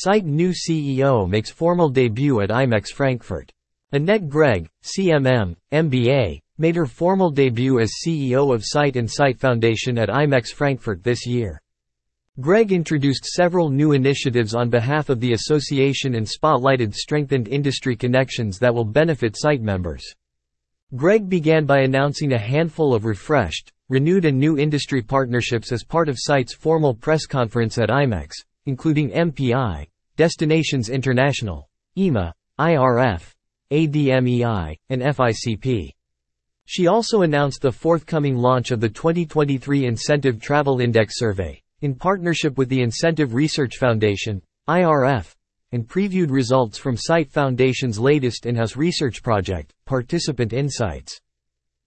Site new CEO makes formal debut at IMEX Frankfurt. Annette Gregg, CMM, MBA, made her formal debut as CEO of Site and Site Foundation at IMEX Frankfurt this year. Gregg introduced several new initiatives on behalf of the association and spotlighted strengthened industry connections that will benefit site members. Gregg began by announcing a handful of refreshed, renewed and new industry partnerships as part of site's formal press conference at IMEX, including MPI, Destinations International, EMA, IRF, ADMEI, and FICP. She also announced the forthcoming launch of the 2023 Incentive Travel Index Survey, in partnership with the Incentive Research Foundation, IRF, and previewed results from Site Foundation's latest in-house research project, Participant Insights.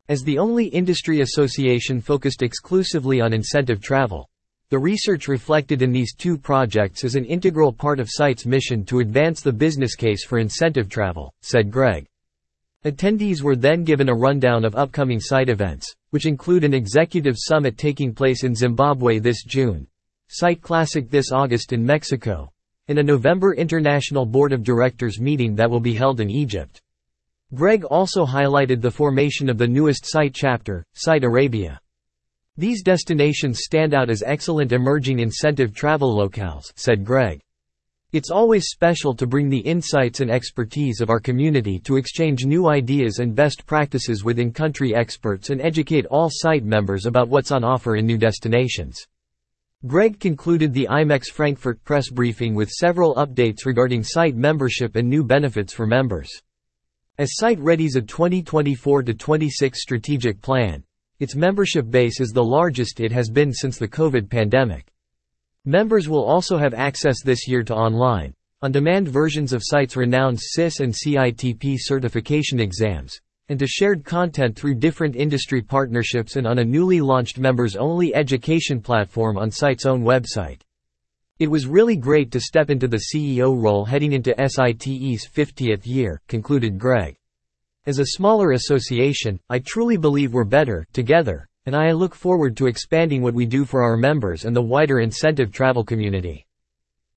As the only industry association focused exclusively on incentive travel, the research reflected in these two projects is an integral part of Site's mission to advance the business case for incentive travel, said Gregg. Attendees were then given a rundown of upcoming site events, which include an executive summit taking place in Zimbabwe this June, Site Classic this August in Mexico, and a November International Board of Directors meeting that will be held in Egypt. Gregg also highlighted the formation of the newest site chapter, Site Arabia. These destinations stand out as excellent emerging incentive travel locales, said Gregg. It's always special to bring the insights and expertise of our community to exchange new ideas and best practices with in-country experts and educate all site members about what's on offer in new destinations. Gregg concluded the IMEX Frankfurt press briefing with several updates regarding site membership and new benefits for members. As site readies a 2024-26 strategic plan, its membership base is the largest it has been since the COVID pandemic. Members will also have access this year to online, on-demand versions of Site's renowned CIS and CITP certification exams, and to shared content through different industry partnerships and on a newly launched members-only education platform on Site's own website. It was really great to step into the CEO role heading into SITE's 50th year, concluded Gregg. As a smaller association, I truly believe we're better, together, and I look forward to expanding what we do for our members and the wider incentive travel community.